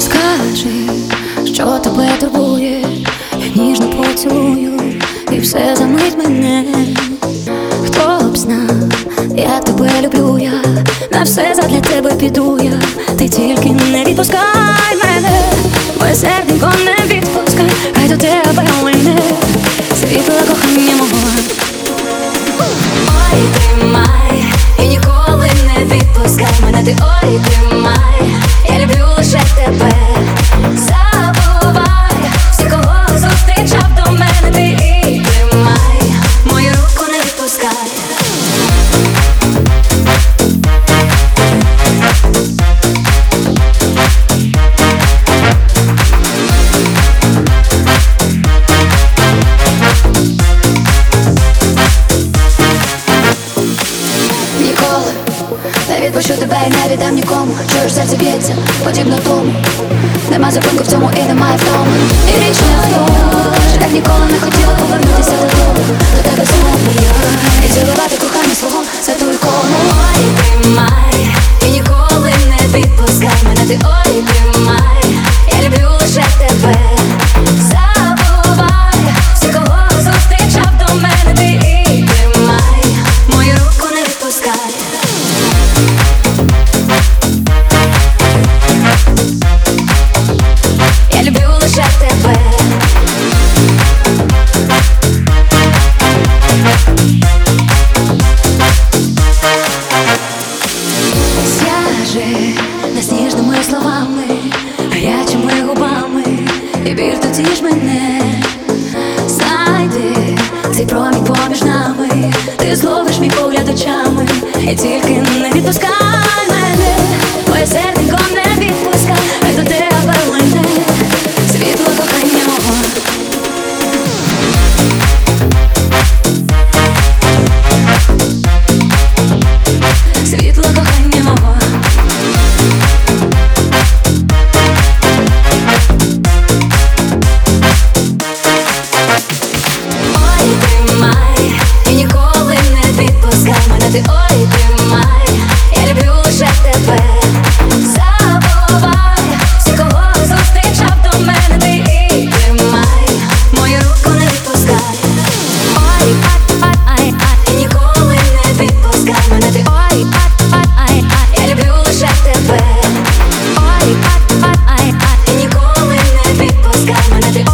Скажи, що тебе турбує, я ніжно поцілую, і все замить мене. Хто б знав, як тебе люблю я, на все задля тебе піду я, ти тільки не відпускай мене, моє серденько не відпускай, хай до тебе лине світло кохання мого. Ой, тримай, і ніколи не відпускай мене, ти ой, тримай, віддам нікому. Чуєш, серце б'ється, подібно тому. Нема зупинку в цьому і немає втому І річ не в тому, що так ніколи не хотіла повернутися додому. До тебе я. І цілувати кохання свого святу ікону Ой, тримай, і ніколи не відпускай мене, ти ой, і бір тоді ж мене. Знайди цей промінь поміж нами, ти зловиш мій погляд очами, і тільки відпускай мене, ти ой,